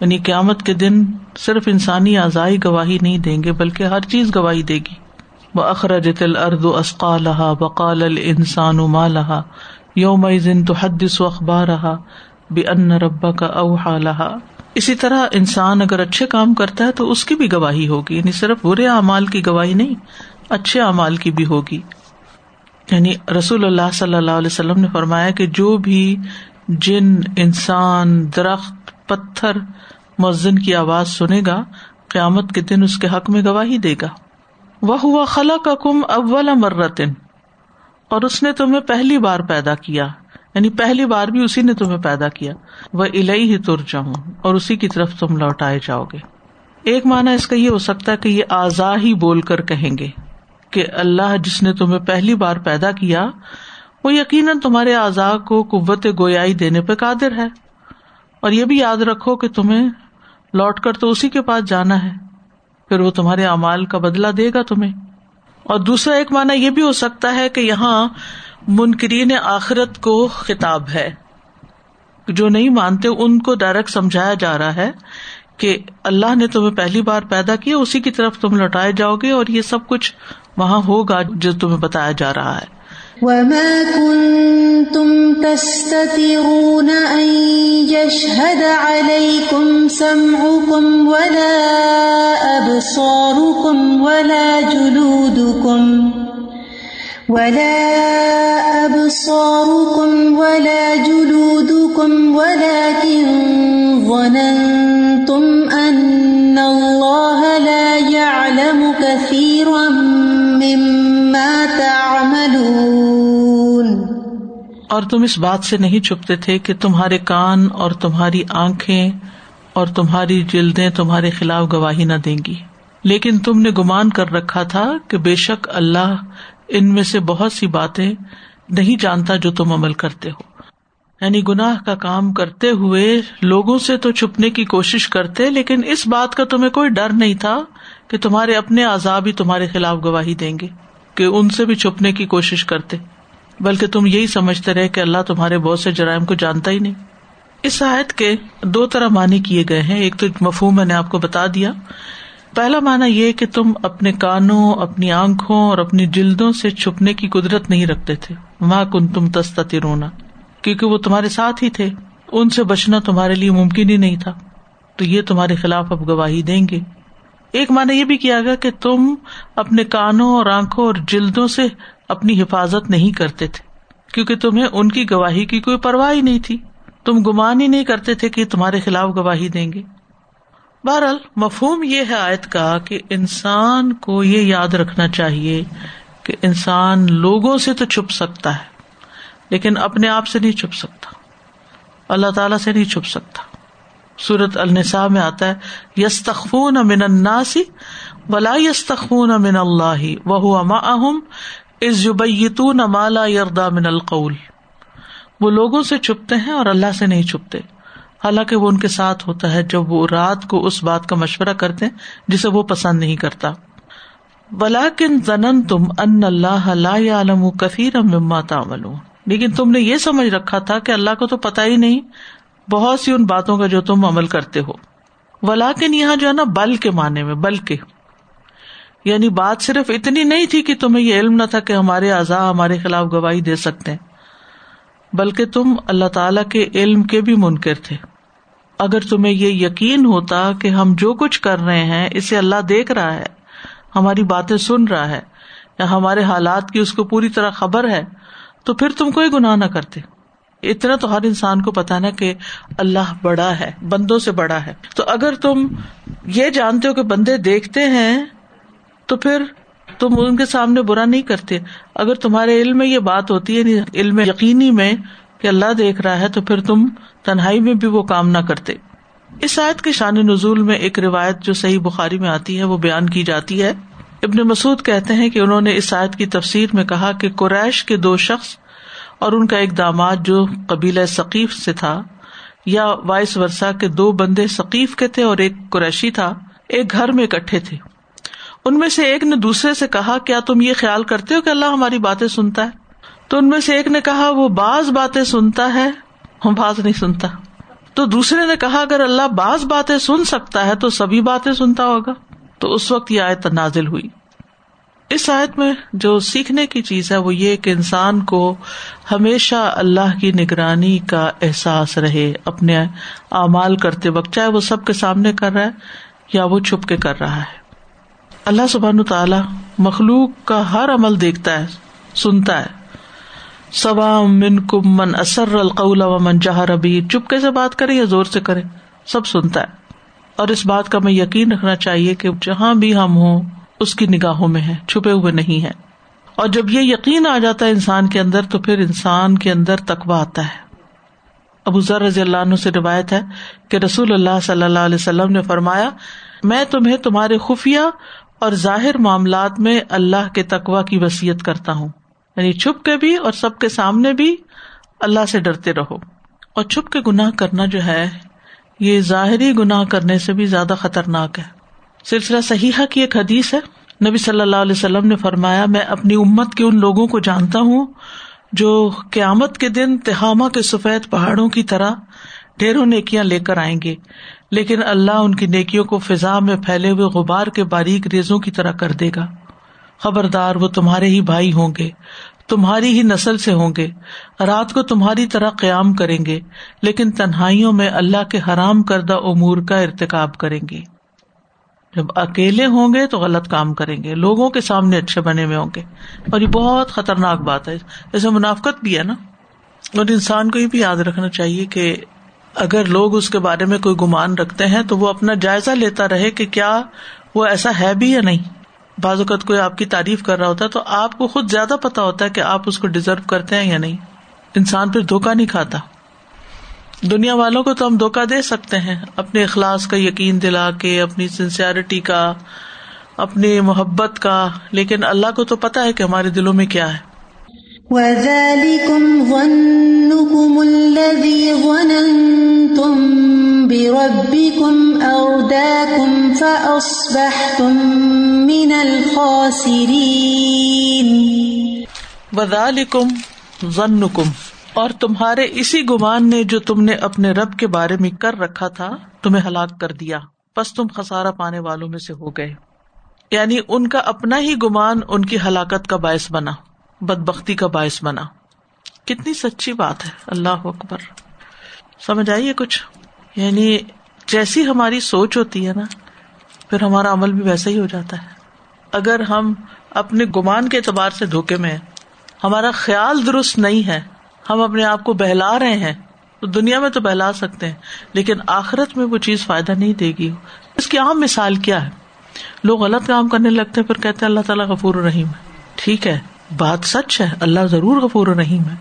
یعنی قیامت کے دن صرف انسانی اعضائی گواہی نہیں دیں گے، بلکہ ہر چیز گواہی دے گی۔ وہ اخراج تل ارد اسقا لہا بقال ال انسان ما لہا یوم تو حدس و اخبار رہا بے ان ربا کا اوہا لہا اسی طرح انسان اگر اچھے کام کرتا ہے تو اس کی بھی گواہی ہوگی یعنی صرف برے اعمال کی گواہی نہیں، اچھے اعمال کی بھی ہوگی۔ یعنی رسول اللہ صلی اللہ علیہ وسلم نے فرمایا کہ جو بھی جن، انسان، درخت، پتھر مؤذن کی آواز سنے گا، قیامت کے دن اس کے حق میں گواہی دے گا۔ وہ ہوا خلا کا کم اول مرتن اور اس نے تمہیں پہلی بار پیدا کیا۔ یعنی پہلی بار بھی اسی نے تمہیں پیدا کیا۔ وہ الہی ہی تر جاؤں اور اسی کی طرف تم لوٹائے جاؤ گے۔ ایک مانا اس کا یہ ہو سکتا ہے کہ یہ آزا ہی بول کر کہیں گے۔ کہ اللہ جس نے تمہیں پہلی بار پیدا کیا، وہ یقیناً تمہارے اعضاء کو قوت گویائی دینے پہ قادر ہے۔ اور یہ بھی یاد رکھو کہ تمہیں لوٹ کر تو اسی کے پاس جانا ہے، پھر وہ تمہارے اعمال کا بدلا دے گا تمہیں۔ اور دوسرا ایک مانا یہ بھی ہو سکتا ہے کہ یہاں منکرین آخرت کو خطاب ہے۔ جو نہیں مانتے ان کو ڈائریکٹ سمجھایا جا رہا ہے کہ اللہ نے تمہیں پہلی بار پیدا کیا، اسی کی طرف تم لوٹائے جاؤ گے اور یہ سب کچھ وہاں ہوگا جو تمہیں بتایا جا رہا ہے۔ وما كنتم تستترون أن يشهد عليكم سمعكم ولا أبصاركم ولا جلودكم ولا أبصاركم ولا جلودكم ولكن ظننتم أن الله لا يعلم كثيرا اور تم اس بات سے نہیں چھپتے تھے کہ تمہارے کان اور تمہاری آنکھیں اور تمہاری جلدیں تمہارے خلاف گواہی نہ دیں گی۔ لیکن تم نے گمان کر رکھا تھا کہ بے شک اللہ ان میں سے بہت سی باتیں نہیں جانتا جو تم عمل کرتے ہو۔ یعنی گناہ کا کام کرتے ہوئے لوگوں سے تو چھپنے کی کوشش کرتے، لیکن اس بات کا تمہیں کوئی ڈر نہیں تھا کہ تمہارے اپنے عذاب ہی تمہارے خلاف گواہی دیں گے کہ ان سے بھی چھپنے کی کوشش کرتے۔ بلکہ تم یہی سمجھتے رہے کہ اللہ تمہارے بہت سے جرائم کو جانتا ہی نہیں۔ اس آیت کے دو طرح معنی کیے گئے ہیں۔ ایک تو مفہوم میں نے آپ کو بتا دیا۔ پہلا مانا یہ کہ تم اپنے کانوں، اپنی آنکھوں اور اپنی جلدوں سے چھپنے کی قدرت نہیں رکھتے تھے۔ ماں کن تم تستی رونا کیونکہ وہ تمہارے ساتھ ہی تھے۔ ان سے بچنا تمہارے لیے ممکن ہی نہیں تھا۔ تو یہ تمہارے خلاف اب گواہی دیں گے۔ ایک معنی یہ بھی کیا گیا کہ تم اپنے کانوں اور آنکھوں اور جلدوں سے اپنی حفاظت نہیں کرتے تھے۔ کیونکہ تمہیں ان کی گواہی کی کوئی پرواہ ہی نہیں تھی۔ تم گمان ہی نہیں کرتے تھے کہ تمہارے خلاف گواہی دیں گے۔ بہرحال مفہوم یہ ہے آیت کا کہ انسان کو یہ یاد رکھنا چاہیے کہ انسان لوگوں سے تو چھپ سکتا ہے، لیکن اپنے آپ سے نہیں چھپ سکتا۔ اللہ تعالی سے نہیں چھپ سکتا۔ سورت النساء میں آتا ہے یس تخون امن اناسی ولا یس تخون امن اللہ وہ اما از یبیتون مالا یردا من القول۔ وہ لوگوں سے چھپتے ہیں اور اللہ سے نہیں چھپتے۔ حالانکہ وہ ان کے ساتھ ہوتا ہے جب وہ رات کو اس بات کا مشورہ کرتے جسے وہ پسند نہیں کرتا۔ بلا کن زنن تم ان اللہ عالم کثیر مما تعمل لیکن تم نے یہ سمجھ رکھا تھا کہ اللہ کو تو پتا ہی نہیں، بہت سی ان باتوں کا جو تم عمل کرتے ہو۔ ولاکن یہاں جو ہے نا بل کے معنی میں بل کے یعنی بات صرف اتنی نہیں تھی کہ تمہیں یہ علم نہ تھا کہ ہمارے اعضاء ہمارے خلاف گواہی دے سکتے ہیں، بلکہ تم اللہ تعالی کے علم کے بھی منکر تھے۔ اگر تمہیں یہ یقین ہوتا کہ ہم جو کچھ کر رہے ہیں، اسے اللہ دیکھ رہا ہے، ہماری باتیں سن رہا ہے، یا ہمارے حالات کی اس کو پوری طرح خبر ہے، تو پھر تم کوئی گناہ نہ کرتے۔ اتنا تو ہر انسان کو پتا نا کہ اللہ بڑا ہے، بندوں سے بڑا ہے۔ تو اگر تم یہ جانتے ہو کہ بندے دیکھتے ہیں، تو پھر تم ان کے سامنے برا نہیں کرتے۔ اگر تمہارے علم میں یہ بات ہوتی ہے یعنی علم یقینی میں کہ اللہ دیکھ رہا ہے تو پھر تم تنہائی میں بھی وہ کام نہ کرتے۔ اس آیت کے شان نزول میں ایک روایت جو صحیح بخاری میں آتی ہے وہ بیان کی جاتی ہے۔ ابن مسعد کہتے ہیں کہ انہوں نے اس آیت کی تفسیر میں کہا کہ قریش کے دو شخص اور ان کا ایک داماد جو قبیلہ ثقیف سے تھا یا وائس ورثہ کے دو بندے ثقیف کے تھے اور ایک قریشی تھا، ایک گھر میں اکٹھے تھے۔ ان میں سے ایک نے دوسرے سے کہا، کیا تم یہ خیال کرتے ہو کہ اللہ ہماری باتیں سنتا ہے؟ تو ان میں سے ایک نے کہا، وہ بعض باتیں سنتا ہے، ہم بعض نہیں سنتا۔ تو دوسرے نے کہا، اگر اللہ بعض باتیں سن سکتا ہے تو سبھی باتیں سنتا ہوگا۔ تو اس وقت یہ آیت نازل ہوئی۔ اس آیت میں جو سیکھنے کی چیز ہے، وہ یہ کہ انسان کو ہمیشہ اللہ کی نگرانی کا احساس رہے، اپنے اعمال کرتے وقت، چاہے وہ سب کے سامنے کر رہا ہے یا وہ چھپ کے کر رہا ہے۔ اللہ سبحان تعالی مخلوق کا ہر عمل دیکھتا ہے، سنتا ہے۔ سوا من کم من اثر القول و من جہر ابھی چپکے سے بات کرے یا زور سے کرے؟ سب سنتا ہے۔ اور اس بات کا میں یقین رکھنا چاہیے کہ جہاں بھی ہم ہوں، اس کی نگاہوں میں ہے چھپے ہوئے نہیں ہے اور جب یہ یقین آ جاتا ہے انسان کے اندر، تو پھر انسان کے اندر تقوا آتا ہے۔ ابو ذر رضی اللہ عنہ سے روایت ہے کہ رسول اللہ صلی اللہ علیہ وسلم نے فرمایا، میں تمہیں تمہارے خفیہ اور ظاہر معاملات میں اللہ کے تقوا کی وسیعت کرتا ہوں۔ یعنی چھپ کے بھی اور سب کے سامنے بھی اللہ سے ڈرتے رہو اور چھپ کے گناہ کرنا جو ہے، یہ ظاہری گناہ کرنے سے بھی زیادہ خطرناک ہے۔ سلسلہ صحیح کی ایک حدیث ہے۔ نبی صلی اللہ علیہ وسلم نے فرمایا، میں اپنی امت کے ان لوگوں کو جانتا ہوں جو قیامت کے دن تہامہ کے سفید پہاڑوں کی طرح ڈھیروں نیکیاں لے کر آئیں گے۔ لیکن اللہ ان کی نیکیوں کو فضا میں پھیلے ہوئے غبار کے باریک ریزوں کی طرح کر دے گا۔ خبردار وہ تمہارے ہی بھائی ہوں گے، تمہاری ہی نسل سے ہوں گے۔ رات کو تمہاری طرح قیام کریں گے، لیکن تنہائیوں میں اللہ کے حرام کردہ امور کا ارتقاب کریں گے۔ جب اکیلے ہوں گے تو غلط کام کریں گے، لوگوں کے سامنے اچھے بنے ہوئے ہوں گے۔ اور یہ بہت خطرناک بات ہے۔ جیسے منافقت بھی ہے نا، اور انسان کو یہ بھی یاد رکھنا چاہیے کہ اگر لوگ اس کے بارے میں کوئی گمان رکھتے ہیں تو وہ اپنا جائزہ لیتا رہے کہ کیا وہ ایسا ہے بھی یا نہیں۔ بعض اوقات کوئی آپ کی تعریف کر رہا ہوتا ہے تو آپ کو خود زیادہ پتا ہوتا ہے کہ آپ اس کو ڈیزرو کرتے ہیں یا نہیں۔ انسان پھر دھوکا نہیں کھاتا۔ دنیا والوں کو تو ہم دھوکا دے سکتے ہیں۔ اپنے اخلاص کا یقین دلا کے، اپنی سنسیئرٹی کا، اپنی محبت کا۔ لیکن اللہ کو تو پتا ہے کہ ہمارے دلوں میں کیا ہے۔ وَذَلِكُمْ ظَنُّكُمُ الَّذِي ظَنَنْتُمْ بِرَبِّكُمْ أَرْدَاكُمْ فَأَصْبَحْتُمْ مِنَ الْخَاسِرِينَ وَذَلِكُمْ ظَنُّكُمْ اور تمہارے اسی گمان نے جو تم نے اپنے رب کے بارے میں کر رکھا تھا، تمہیں ہلاک کر دیا بس تم خسارا پانے والوں میں سے ہو گئے۔ یعنی ان کا اپنا ہی گمان ان کی ہلاکت کا باعث بنا بد بختی کا باعث بنا۔ کتنی سچی بات ہے، اللہ اکبر۔ سمجھ آئیے کچھ؟ یعنی جیسی ہماری سوچ ہوتی ہے نا، پھر ہمارا عمل بھی ویسا ہی ہو جاتا ہے۔ اگر ہم اپنے گمان کے اعتبار سے دھوکے میں ہمارا خیال درست نہیں ہے، ہم اپنے آپ کو بہلا رہے ہیں، تو دنیا میں تو بہلا سکتے ہیں، لیکن آخرت میں وہ چیز فائدہ نہیں دے گی۔ اس کی عام مثال کیا ہے؟ لوگ غلط کام کرنے لگتے پھر کہتے اللہ تعالیٰ غفور الرحیم ہے۔ ٹھیک ہے، بات سچ ہے، اللہ ضرور غفور الرحیم ہے۔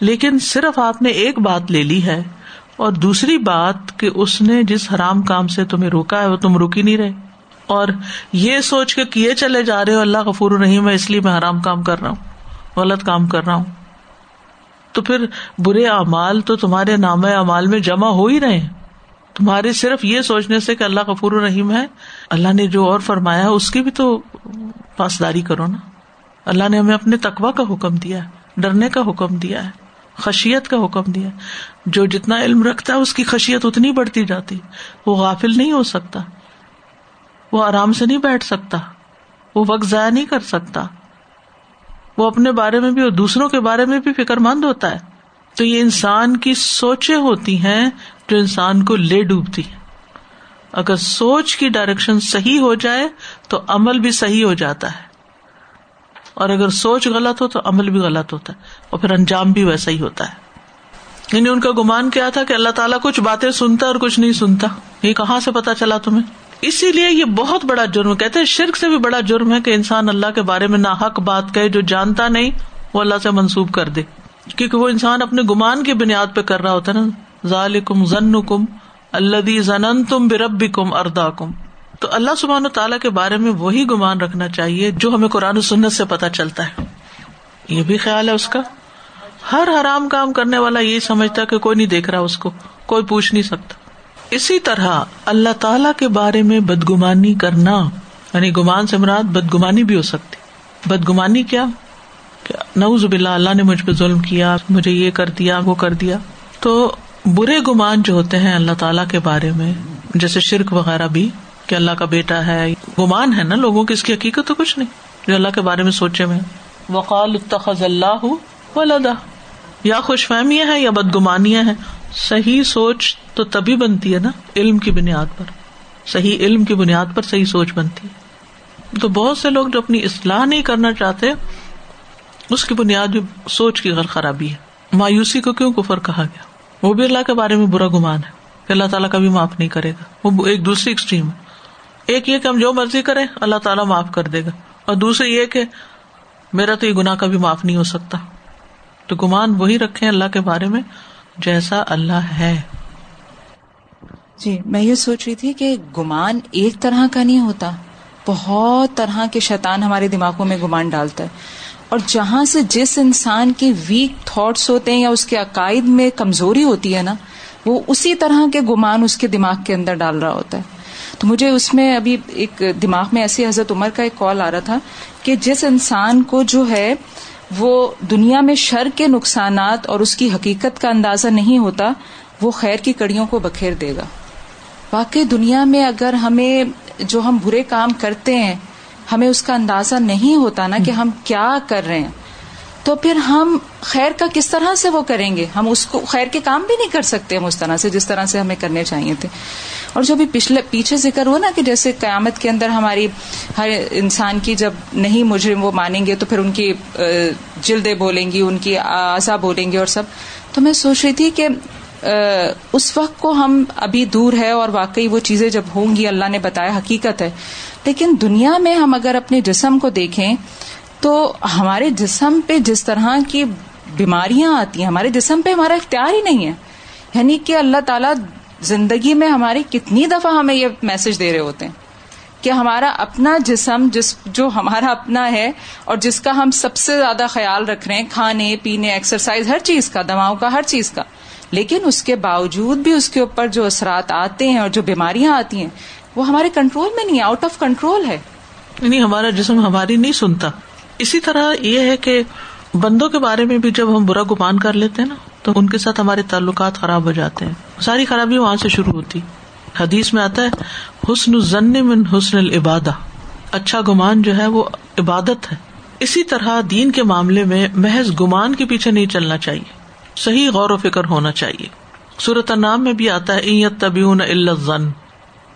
لیکن صرف آپ نے ایک بات لے لی ہے اور دوسری بات کہ اس نے جس حرام کام سے تمہیں روکا ہے، وہ تم روکی نہیں رہے۔ اور یہ سوچ کے کیے چلے جا رہے ہو، اللہ غفور الرحیم ہے اس لیے میں حرام کام کر رہا ہوں، غلط کام کر رہا ہوں۔ تو پھر برے اعمال تو تمہارے نام اعمال میں جمع ہو ہی رہے تمہارے صرف یہ سوچنے سے کہ اللہ غفور الرحیم ہے۔ اللہ نے جو اور فرمایا ہے، اس کی بھی تو پاسداری کرو نا۔ اللہ نے ہمیں اپنے تقوا کا حکم دیا ہے، ڈرنے کا حکم دیا ہے، خشیت کا حکم دیا جو جتنا علم رکھتا ہے، اس کی خشیت اتنی بڑھتی جاتی۔ وہ غافل نہیں ہو سکتا۔ وہ آرام سے نہیں بیٹھ سکتا، وہ وقت ضائع نہیں کر سکتا۔ وہ اپنے بارے میں بھی اور دوسروں کے بارے میں بھی فکر مند ہوتا ہے۔ تو یہ انسان کی سوچیں ہوتی ہیں جو انسان کو لے ڈوبتی اگر سوچ کی ڈائریکشن صحیح ہو جائے تو عمل بھی صحیح ہو جاتا ہے۔ اور اگر سوچ غلط ہو تو عمل بھی غلط ہوتا ہے اور پھر انجام بھی ویسا ہی ہوتا ہے۔ یعنی ان کا گمان کیا تھا کہ اللہ تعالیٰ کچھ باتیں سنتا اور کچھ نہیں سنتا۔ یہ کہاں سے پتا چلا تمہیں؟ اسی لیے یہ بہت بڑا جرم کہتے ہیں شرک سے بھی بڑا جرم ہے کہ انسان اللہ کے بارے میں نہ حق بات کہے جو جانتا نہیں، وہ اللہ سے منسوب کر دے۔ کیونکہ وہ انسان اپنے گمان کی بنیاد پہ کر رہا ہوتا ہے نا۔ ظال کم ضن کم اللہ زن تم برب کم اردا کم تو اللہ سبحان و تعالیٰ کے بارے میں وہی گمان رکھنا چاہیے جو ہمیں قرآن و سنت سے پتا چلتا ہے۔ یہ بھی خیال ہے اس کا۔ ہر حرام کام کرنے والا یہی سمجھتا کہ کوئی نہیں دیکھ رہا اس کو، کوئی پوچھ نہیں سکتا۔ اسی طرح اللہ تعالی کے بارے میں بدگمانی کرنا یعنی گمان سے مراد بدگمانی بھی ہو سکتی۔ بدگمانی کیا؟ نوز بلا اللہ نے مجھ پہ ظلم کیا، مجھے یہ کر دیا، وہ کر دیا۔ تو برے گمان جو ہوتے ہیں اللہ تعالیٰ کے بارے میں، جیسے شرک وغیرہ بھی، کہ اللہ کا بیٹا ہے، گمان ہے نا لوگوں کی اس کی حقیقت تو کچھ نہیں، جو اللہ کے بارے میں سوچے میں وقال اتخذ اللہ ولدا یا خوش فہمیاں ہیں یا بدگمانیاں ہیں۔ صحیح سوچ تو تبھی بنتی ہے نا، علم کی بنیاد پر۔ صحیح علم کی بنیاد پر صحیح سوچ بنتی ہے۔ تو بہت سے لوگ جو اپنی اصلاح نہیں کرنا چاہتے، اس کی بنیاد بھی سوچ کی غلط خرابی ہے۔ مایوسی کو کیوں کفر کہا گیا؟ وہ بھی اللہ کے بارے میں برا گمان ہے کہ اللہ تعالیٰ کا بھی معاف نہیں کرے گا۔ وہ ایک دوسری ایکسٹریم ہے۔ ایک یہ کہ ہم جو مرضی کریں، اللہ تعالیٰ معاف کر دے گا۔ اور دوسرے یہ کہ میرا تو یہ گناہ کا بھی معاف نہیں ہو سکتا۔ تو گمان وہی رکھے اللہ کے بارے میں جیسا اللہ ہے۔ جی میں یہ سوچ رہی تھی کہ گمان ایک طرح کا نہیں ہوتا۔ بہت طرح کے شیطان ہمارے دماغوں میں گمان ڈالتا ہے۔ اور جہاں سے جس انسان کے ویک تھاٹس ہوتے ہیں یا اس کے عقائد میں کمزوری ہوتی ہے نا، وہ اسی طرح کے گمان اس کے دماغ کے اندر ڈال رہا ہوتا ہے۔ تو مجھے اس میں ابھی ایک دماغ میں ایسی حضرت عمر کا ایک کال آ رہا تھا کہ جس انسان کو جو ہے وہ دنیا میں شر کے نقصانات اور اس کی حقیقت کا اندازہ نہیں ہوتا، وہ خیر کی کڑیوں کو بکھیر دے گا۔ واقعی دنیا میں اگر ہمیں جو ہم برے کام کرتے ہیں، ہمیں اس کا اندازہ نہیں ہوتا نا کہ ہم کیا کر رہے ہیں۔ تو پھر ہم خیر کا کس طرح سے وہ کریں گے؟ ہم اس کو خیر کے کام بھی نہیں کر سکتے ہم اس طرح سے جس طرح سے ہمیں کرنے چاہیے تھے۔ اور جو بھی پچھلے پیچھے ذکر ہوا نا کہ جیسے قیامت کے اندر ہماری ہر انسان کی جب نہیں مجرم وہ مانیں گے تو پھر ان کی جلدیں بولیں گی، ان کی آزا بولیں گے اور سب۔ تو میں سوچ رہی تھی کہ اس وقت کو ہم ابھی دور ہے اور واقعی وہ چیزیں جب ہوں گی، اللہ نے بتایا حقیقت ہے۔ لیکن دنیا میں ہم اگر اپنے جسم کو دیکھیں تو ہمارے جسم پہ جس طرح کی بیماریاں آتی ہیں، ہمارے جسم پہ ہمارا اختیار ہی نہیں ہے۔ یعنی کہ اللہ تعالیٰ زندگی میں ہماری کتنی دفعہ ہمیں یہ میسج دے رہے ہوتے ہیں کہ ہمارا اپنا جسم، جس جو ہمارا اپنا ہے اور جس کا ہم سب سے زیادہ خیال رکھ رہے ہیں، کھانے، پینے ایکسرسائز ہر چیز کا، دواؤں کا، ہر چیز کا۔ لیکن اس کے باوجود بھی اس کے اوپر جو اثرات آتے ہیں اور جو بیماریاں آتی ہیں، وہ ہمارے کنٹرول میں نہیں آؤٹ آف کنٹرول ہے۔ یعنی ہمارا جسم ہماری نہیں سنتا۔ اسی طرح یہ ہے کہ بندوں کے بارے میں بھی جب ہم برا گمان کر لیتے ہیں نا، تو ان کے ساتھ ہمارے تعلقات خراب ہو جاتے ہیں۔ ساری خرابی وہاں سے شروع ہوتی۔ حدیث میں آتا ہے، حسن ضن من حسن العبادہ۔ اچھا گمان جو ہے وہ عبادت ہے۔ اسی طرح دین کے معاملے میں محض گمان کے پیچھے نہیں چلنا چاہیے۔ صحیح غور و فکر ہونا چاہیے۔ صورت نام میں بھی آتا ہے طبیون الزن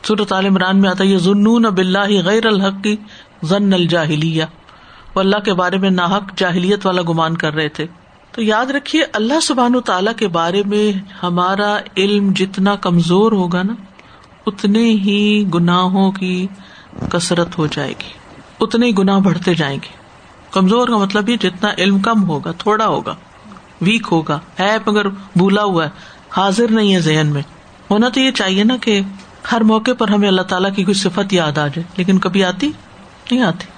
صورت عال عمران میں آتا ہے یہ ضنون بلّہ غیر الحق کی ضن الجاہلیہ وہ اللہ کے بارے میں ناحق جاہلیت والا گمان کر رہے تھے۔ تو یاد رکھیے، اللہ سبحان تعالیٰ کے بارے میں ہمارا علم جتنا کمزور ہوگا نا، اتنے ہی گناہوں کی کثرت ہو جائے گی۔ اتنے ہی گناہ بڑھتے جائیں گے۔ کمزور کا مطلب یہ جتنا علم کم ہوگا، تھوڑا ہوگا، ویک ہوگا۔ ہے مگر بھولا ہوا ہے، حاضر نہیں ہے ذہن میں۔ ہونا تو یہ چاہیے نا کہ ہر موقع پر ہمیں اللہ تعالیٰ کی کوئی صفت یاد آ جائے، لیکن کبھی آتی؟ نہیں آتی۔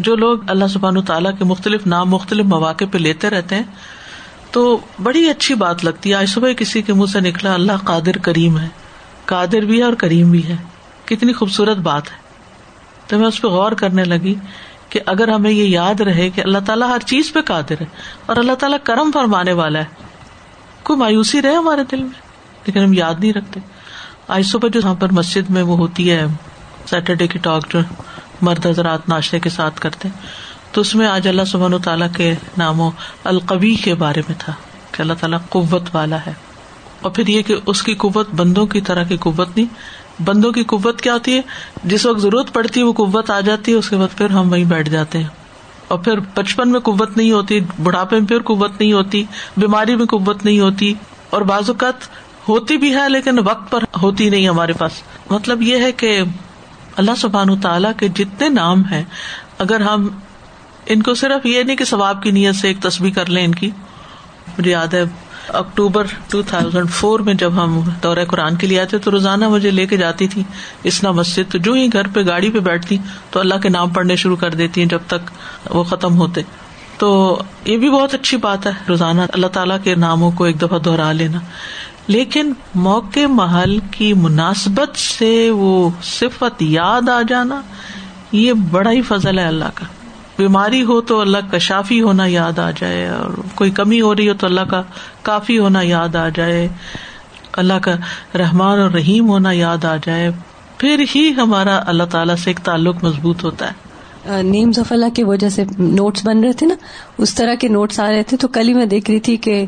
جو لوگ اللہ سبحان تعالیٰ کے مختلف نام، مختلف مواقع پہ لیتے رہتے ہیں، تو بڑی اچھی بات لگتی ہے۔ آج صبح کسی کے منہ سے نکلا، اللہ قادر کریم ہے۔ قادر بھی ہے اور کریم بھی ہے۔ کتنی خوبصورت بات ہے۔ تو میں اس پہ غور کرنے لگی کہ اگر ہمیں یہ یاد رہے کہ اللہ تعالیٰ ہر چیز پہ قادر ہے اور اللہ تعالیٰ کرم فرمانے والا ہے، کوئی مایوسی رہے ہمارے دل میں؟ لیکن ہم یاد نہیں رکھتے۔ آج صبح جو یہاں پر مسجد میں وہ ہوتی ہے سیٹرڈے کی ٹاک جو مرد حضرات ناشتے کے ساتھ کرتے تو اس میں آج اللہ سبحان تعالیٰ کے ناموں القوی کے بارے میں تھا کہ اللہ تعالیٰ قوت والا ہے۔ اور پھر یہ کہ اس کی قوت بندوں کی طرح کی قوت نہیں۔ بندوں کی قوت کیا ہوتی ہے؟ جس وقت ضرورت پڑتی ہے وہ قوت آ جاتی ہے، اس کے بعد پھر ہم وہیں بیٹھ جاتے ہیں۔ اور پھر بچپن میں قوت نہیں ہوتی، بڑھاپے میں پھر قوت نہیں ہوتی، بیماری میں قوت نہیں ہوتی۔ اور بعض اوقات ہوتی بھی ہے لیکن وقت پر ہوتی نہیں ہمارے پاس۔ مطلب یہ ہے کہ اللہ سبحان تعالیٰ کے جتنے نام ہیں، اگر ہم ان کو صرف یہ نہیں کہ ثواب کی نیت سے ایک تصویر کر لیں ان کی، مجھے یاد ہے اکتوبر ٹو تھاؤزینڈ فور میں جب ہم دورہ قرآن کے لیے آتے تو روزانہ مجھے لے کے جاتی تھی اسنا مسجد تو جو ہی گھر پہ گاڑی پہ بیٹھتی تو اللہ کے نام پڑھنے شروع کر دیتی ہیں جب تک وہ ختم ہوتے۔ تو یہ بھی بہت اچھی بات ہے، روزانہ اللہ تعالیٰ کے ناموں کو ایک دفعہ دوہرا لینا۔ لیکن موقع محل کی مناسبت سے وہ صفت یاد آ جانا یہ بڑا ہی فضل ہے اللہ کا۔ بیماری ہو تو اللہ کا شافی ہونا یاد آ جائے اور کوئی کمی ہو رہی ہو تو اللہ کا کافی ہونا یاد آ جائے۔ اللہ کا رحمان اور رحیم ہونا یاد آ جائے۔ پھر ہی ہمارا اللہ تعالیٰ سے ایک تعلق مضبوط ہوتا ہے۔ نیمز آف اللہ کے وہ جیسے نوٹس بن رہے تھے نا؟ اس طرح کے نوٹس آ رہے تھے تو کل ہی میں دیکھ رہی تھی کہ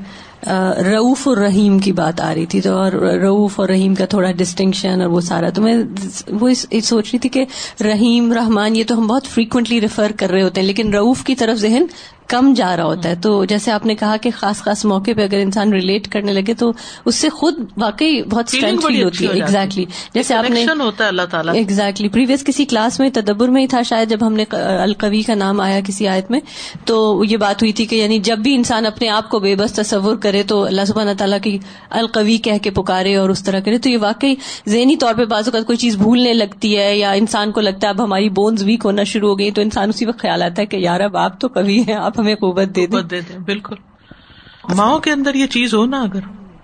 روف اور رحیم کی بات آ رہی تھی تو اور روف اور رحیم کا تھوڑا ڈسٹنکشن اور وہ سارا تو میں وہ سوچ رہی تھی کہ رحیم رحمان یہ تو ہم بہت فریکوینٹلی ریفر کر رہے ہوتے ہیں لیکن روف کی طرف ذہن کم جا رہا ہوتا ہے۔ تو جیسے آپ نے کہا کہ خاص خاص موقع پہ اگر انسان ریلیٹ کرنے لگے تو اس سے خود واقعی بہت اسٹرینتھ فیل ہوتی ہے۔ ایگزیکٹلی جیسے آپ نے اللہ تعالیٰ ایگزیکٹلی پریویس کسی کلاس میں تدبر میں ہی تھا شاید جب ہم نے القوی کا نام آیا کسی آیت میں تو یہ بات ہوئی تھی کہ یعنی جب بھی انسان اپنے آپ کو بے بس تصور کرے تو اللہ سبحانہ تعالیٰ کی القوی کہہ کے پکارے اور اس طرح کرے تو یہ واقعی ذہنی طور پہ بعض اوقات کوئی چیز بھولنے لگتی ہے یا انسان کو لگتا ہے اب ہماری بونز ویک ہونا شروع ہو گئی تو انسان اسی وقت خیال آتا ہے کہ یار اب آپ تو کبھی ہیں، آپ ہمیں قوت دے دے دیں، بالکل۔ ماؤں کے اندر یہ چیز ہو نا اگر،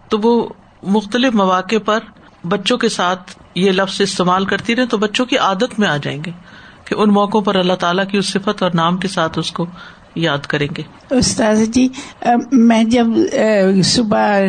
تو وہ مختلف مواقع پر بچوں کے ساتھ یہ لفظ استعمال کرتی رہے تو بچوں کی عادت میں آ جائیں گے کہ ان موقعوں پر اللہ تعالیٰ کی اس صفت اور نام کے ساتھ اس کو یاد کریں گے۔ استاذ جی میں جب صبح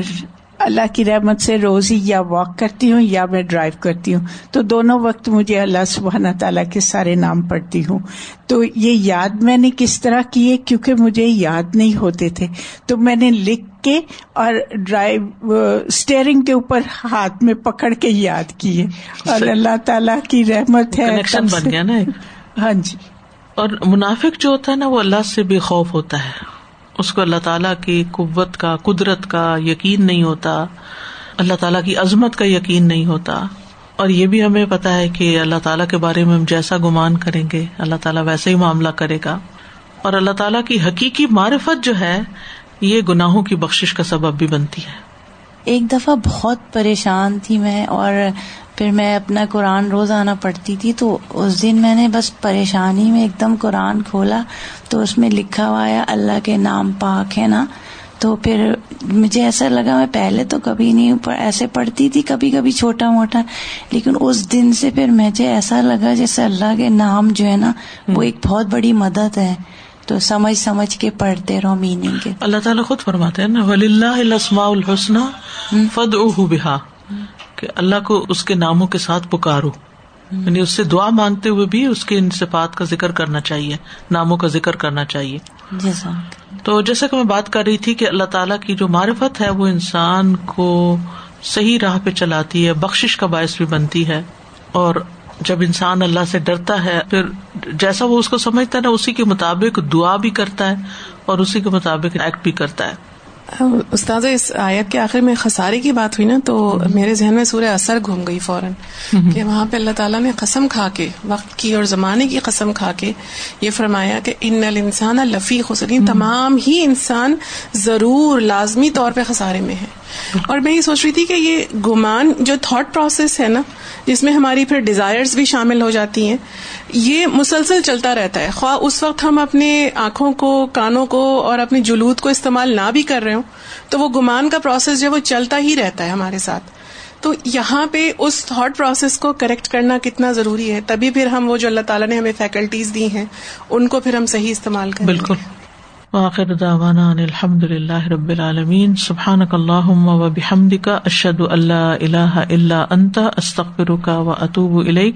اللہ کی رحمت سے روز ہی یا واک کرتی ہوں یا میں ڈرائیو کرتی ہوں تو دونوں وقت مجھے اللہ سبحانہ تعالیٰ کے سارے نام پڑھتی ہوں۔ تو یہ یاد میں نے کس طرح کیے؟ کیونکہ مجھے یاد نہیں ہوتے تھے۔ تو میں نے لکھ کے اور ڈرائیو اسٹیئرنگ کے اوپر ہاتھ میں پکڑ کے یاد کیے۔ اور اللہ تعالیٰ کی رحمت ہے۔ بن گیا نا ہاں جی۔ اور منافق جو ہوتا ہے نا وہ اللہ سے بے خوف ہوتا ہے۔ اس کو اللہ تعالیٰ کی قوت کا، قدرت کا یقین نہیں ہوتا۔ اللہ تعالیٰ کی عظمت کا یقین نہیں ہوتا۔ اور یہ بھی ہمیں پتا ہے کہ اللہ تعالیٰ کے بارے میں ہم جیسا گمان کریں گے، اللہ تعالیٰ ویسے ہی معاملہ کرے گا۔ اور اللہ تعالیٰ کی حقیقی معرفت جو ہے، یہ گناہوں کی بخش کا سبب بھی بنتی ہے۔ ایک دفعہ بہت پریشان تھی میں اور پھر میں اپنا قرآن روزانہ پڑھتی تھی تو اس دن میں نے بس پریشانی میں ایک دم قرآن کھولا تو اس میں لکھا ہوا ہے اللہ کے نام پاک ہے نا؟ تو پھر مجھے ایسا لگا، میں پہلے تو کبھی نہیں ایسے پڑھتی تھی کبھی کبھی چھوٹا موٹا، لیکن اس دن سے پھر مجھے ایسا لگا جیسے اللہ کے نام جو ہے نا، وہ ایک بہت بڑی مدد ہے۔ تو سمجھ سمجھ کے پڑھتے رہو میننگ کے۔ اللہ تعالیٰ خود فرماتے ہیں نا ولی اللہ الحسن فد بحا کہ اللہ کو اس کے ناموں کے ساتھ پکارو۔ یعنی اس سے دعا مانگتے ہوئے بھی اس کے ان صفات کا ذکر کرنا چاہیے ناموں کا ذکر کرنا چاہیے۔ تو جیسا کہ میں بات کر رہی تھی کہ اللہ تعالیٰ کی جو معرفت ہے وہ انسان کو صحیح راہ پہ چلاتی ہے بخش کا باعث بھی بنتی ہے۔ اور جب انسان اللہ سے ڈرتا ہے پھر جیسا وہ اس کو سمجھتا ہے نا اسی کے مطابق دعا بھی کرتا ہے اور اسی کے مطابق ایکٹ بھی کرتا ہے۔ استاد اس آیت کے آخر میں خسارے کی بات ہوئی نا تو میرے ذہن میں سورہ اثر گھوم گئی فوراً کہ وہاں پہ اللہ تعالیٰ نے قسم کھا کے وقت کی اور زمانے کی قسم کھا کے یہ فرمایا کہ ان الانسان لفی خسرین تمام ہی انسان ضرور لازمی طور پہ خسارے میں ہے اور میں یہ سوچ رہی تھی کہ یہ گمان جو تھاٹ پروسیس ہے نا جس میں ہماری پھر ڈیزائرز بھی شامل ہو جاتی ہیں یہ مسلسل چلتا رہتا ہے۔ خواہ اس وقت ہم اپنے آنکھوں کو، کانوں کو اور اپنی جلود کو استعمال نہ بھی کر رہے ہوں، تو وہ گمان کا پروسیس جو وہ چلتا ہی رہتا ہے ہمارے ساتھ۔ تو یہاں پہ اس تھاٹ پروسیس کو کریکٹ کرنا کتنا ضروری ہے؟ تبھی پھر ہم وہ جو اللہ تعالیٰ نے ہمیں فیکلٹیز دی ہیں، ان کو پھر ہم صحیح استعمال کریں۔ بالکل۔ واخر دعوانا ان الحمد للہ رب العالمین۔ سبحانک اللہم و بحمدک، اشہد اللہ الہ الا انت، استغفرک و اتوب الیک۔